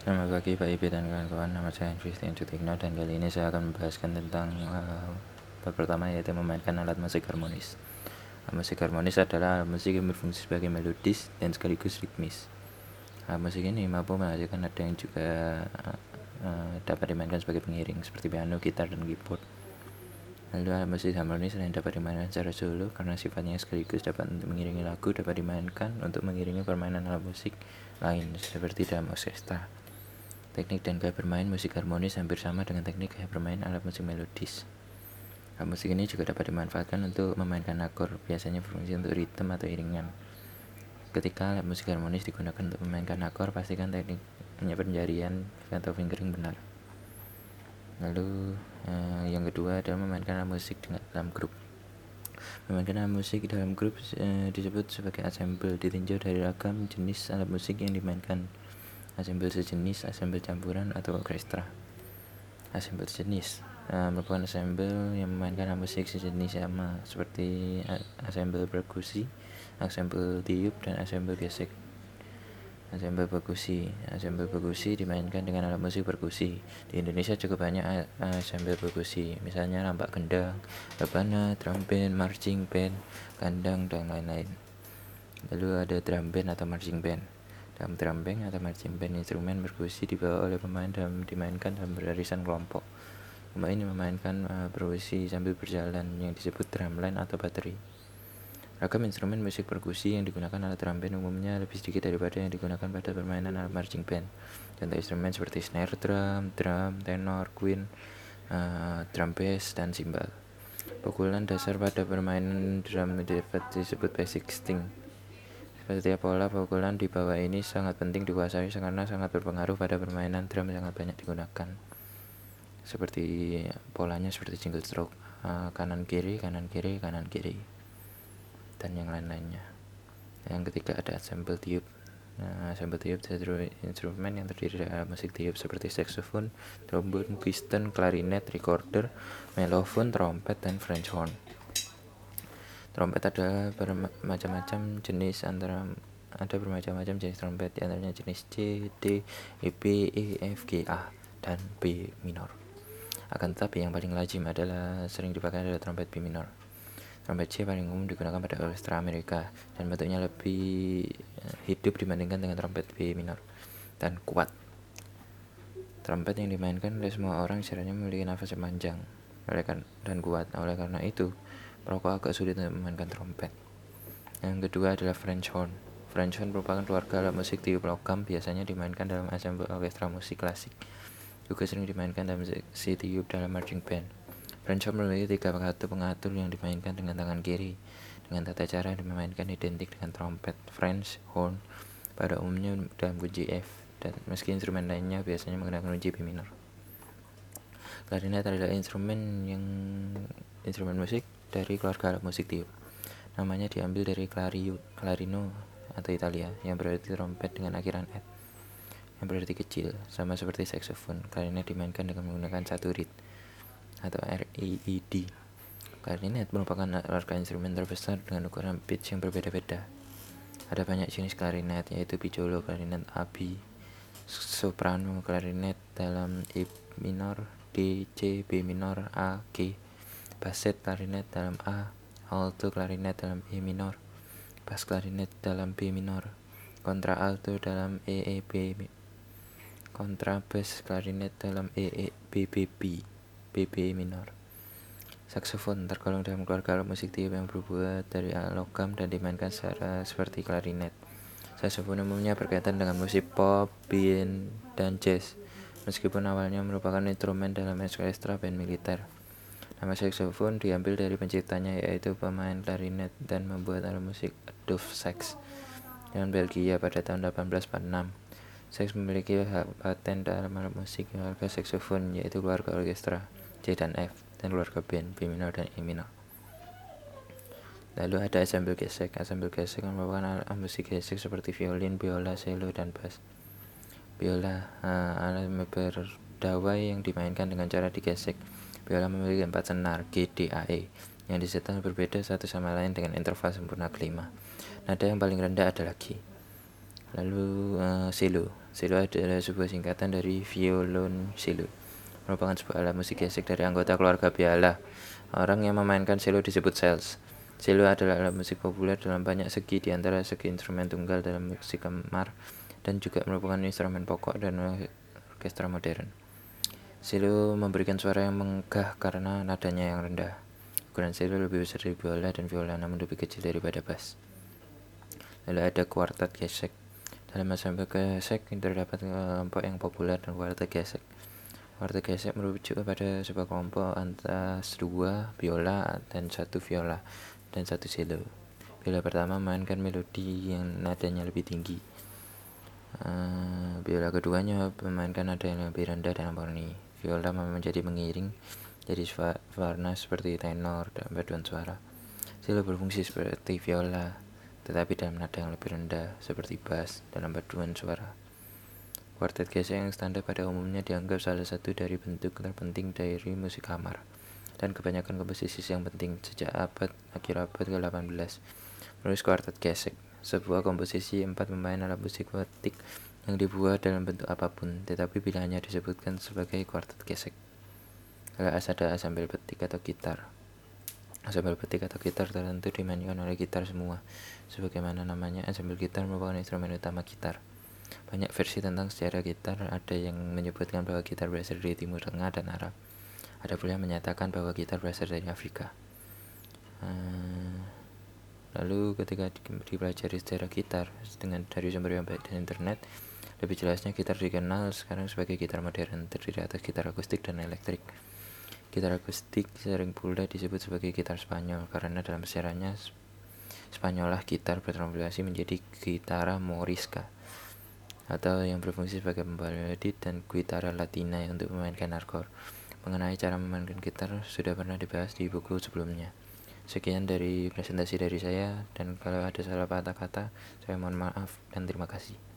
Selamat pagi Pak Ibe dan kawan-kawan, nama saya Christian Sutikno dan kali ini saya akan membahaskan tentang uh, bab pertama yaitu memainkan alat musik harmonis. Alat musik harmonis adalah alat musik yang berfungsi sebagai melodis dan sekaligus ritmis. Alat musik ini mampu menghasilkan nada yang juga uh, dapat dimainkan sebagai pengiring seperti piano, gitar, dan keyboard. Lalu alat musik harmonis selain dapat dimainkan secara solo karena sifatnya sekaligus dapat untuk mengiringi lagu dapat dimainkan untuk mengiringi permainan alat musik lain seperti dalam orkestra. Teknik dan gaya bermain musik harmonis hampir sama dengan teknik gaya bermain alat musik melodis. Alat musik ini juga dapat dimanfaatkan untuk memainkan akor, biasanya berfungsi untuk ritme atau iringan. Ketika alat musik harmonis digunakan untuk memainkan akor, pastikan teknik penjarian atau fingering benar. Lalu eh, yang kedua adalah memainkan alat musik dengan dalam grup. Memainkan alat musik dalam grup eh, disebut sebagai ensemble, ditinjau dari ragam jenis alat musik yang dimainkan assemble sejenis, assemble campuran, atau orkestra. Assemble sejenis. Uh, merupakan assemble yang memainkan musik sejenis sama seperti assemble perkusi, assemble tiup, dan assemble gesek. Assemble perkusi. Assemble perkusi dimainkan dengan alat musik perkusi. Di Indonesia cukup banyak assemble perkusi. Misalnya rampak gendang, rebana, drum band, marching band, kandang, dan lain-lain. Lalu ada drum band atau marching band drum band atau marching band, instrumen perkusi dibawa oleh pemain dan dimainkan dalam barisan kelompok. Pemain memainkan uh, perkusi sambil berjalan yang disebut drumline atau bateri. Ragam instrumen musik perkusi yang digunakan alat drum band umumnya lebih sedikit daripada yang digunakan pada permainan alat marching band. Contoh instrumen seperti snare drum, drum, tenor, queen, uh, drum bass, dan cymbal. Pukulan dasar pada permainan drum dapat disebut basic sting. Setiap pola pukulan di bawah ini sangat penting dikuasai karena sangat berpengaruh pada permainan drum yang sangat banyak digunakan. Seperti polanya seperti single stroke, uh, kanan kiri, kanan kiri, kanan kiri, dan yang lain-lainnya. Yang ketiga ada ensemble tiup. Nah, ensemble tiup adalah instrumen yang terdiri dari alat musik tiup seperti saxophone, trombone, piston, klarinet, recorder, mellophone, trompet, dan French horn. Trompet ada bermacam-macam jenis antara ada bermacam-macam jenis trompet di antaranya jenis C, D, E, B, E, F, G, A, dan B minor. Akan tetapi yang paling lazim adalah sering dipakai adalah trompet B minor. Trompet C paling umum digunakan pada orkestra Amerika dan bentuknya lebih eh, hidup dibandingkan dengan trompet B minor dan kuat. Trompet yang dimainkan oleh semua orang sebenarnya memiliki nafas yang panjang dan kuat. Oleh karena itu, Perokok agak sulit memainkan trompet. Yang kedua adalah French horn. French horn merupakan keluarga alat musik tiup logam biasanya dimainkan dalam ensemble orkestra musik klasik. Juga sering dimainkan dalam seksi tiup dalam marching band. French horn memiliki tiga kartu pengatur yang dimainkan dengan tangan kiri. Dengan tata cara yang dimainkan identik dengan trompet French horn pada umumnya dalam kunci F dan meski instrumen lainnya biasanya menggunakan kunci B minor. Klarinet adalah instrumen yang instrumen musik dari keluarga alat musik tiup. Namanya diambil dari clario, clarino atau Italia yang berarti trompet dengan akhiran et yang berarti kecil, sama seperti saxophone. Klarinet dimainkan dengan menggunakan satu reed atau R E D. Klarinet merupakan keluarga instrumen terbesar dengan ukuran pitch yang berbeda-beda. Ada banyak jenis klarinet yaitu piccolo, klarinet AB, soprano, klarinet dalam E minor, D, C, B minor, A, G, basset klarinet dalam A, alto klarinet dalam E minor, bass klarinet dalam B minor, kontra alto dalam E E B, kontra bass klarinet dalam E E B B B, B B minor. Saksofon tergolong dalam keluarga alat musik tiup yang berbuat dari logam dan dimainkan secara seperti klarinet. Saksofon umumnya berkaitan dengan musik pop, band, dan jazz, meskipun awalnya merupakan instrumen dalam orkestra band militer. Nama saxophone diambil dari penciptanya yaitu pemain klarinet dan membuat alat musik Adolf Sax dengan Belgia pada tahun 1846. Sax memiliki hak paten dalam alat musik keluarga saxophone yaitu keluarga orkestra C dan F dan keluarga band B minor dan E minor. Lalu ada ensemble gesek. Ensemble gesek merupakan alat musik gesek seperti violin, biola, cello, dan bass. Biola, uh, alat berdawai yang dimainkan dengan cara digesek Biola memiliki empat senar G, D, A, E yang disetel berbeda satu sama lain dengan interval sempurna kelima. Nada yang paling rendah adalah G. Lalu uh. Cello adalah sebuah singkatan dari violoncello. Merupakan sebuah alat musik gesek dari anggota keluarga biola. Orang yang memainkan cello disebut sales. Cello adalah alat musik populer dalam banyak segi, di antara segi instrumen tunggal dalam musik kamar dan juga merupakan instrumen pokok dan orkestra modern. Cello memberikan suara yang megah karena nadanya yang rendah. Ukuran cello lebih besar dari biola dan viola namun lebih kecil daripada bass. Lalu ada kuartet gesek. Dalam ensemble gesek terdapat kelompok yang populer dan kuartet gesek. Kuartet gesek merujuk kepada sebuah kelompok antara dua biola dan satu viola dan satu cello. Biola pertama memainkan melodi yang nadanya lebih tinggi. Uh, biola keduanya memainkan nada yang lebih rendah dan harmoni. Viola menjadi mengiring jadi warna seperti tenor dan paduan suara. Cello berfungsi seperti viola, tetapi dalam nada yang lebih rendah seperti bass dalam paduan suara. Kuartet gesek yang standar pada umumnya dianggap salah satu dari bentuk terpenting dari musik kamar dan kebanyakan komposisi yang penting sejak abad akhir abad ke-18. Menulis kuartet gesek, sebuah komposisi empat pemain alat musik vertik yang dibuat dalam bentuk apa pun, tetapi pilihannya disebutkan sebagai kuartet gesek. Lalu ada asambel petik atau gitar. Asambel petik atau gitar tertentu dimainkan oleh gitar semua. Sebagaimana namanya, asambel gitar merupakan instrumen utama gitar. Banyak versi tentang sejarah gitar, ada yang menyebutkan bahwa gitar berasal dari Timur Tengah dan Arab. Ada pula yang menyatakan bahwa gitar berasal dari Afrika. Hmm, lalu ketika dipelajari sejarah gitar dengan dari sumber yang baik dan internet, lebih jelasnya gitar dikenal sekarang sebagai gitar modern, terdiri atas gitar akustik dan elektrik. Gitar akustik sering pula disebut sebagai gitar Spanyol karena dalam sejarahnya Spanyolah gitar bertransformasi menjadi gitara morisca atau yang berfungsi sebagai pembaladi dan gitara latina untuk memainkan hardcore. Mengenai cara memainkan gitar sudah pernah dibahas di buku sebelumnya. Sekian dari presentasi dari saya dan kalau ada salah kata-kata saya mohon maaf dan terima kasih.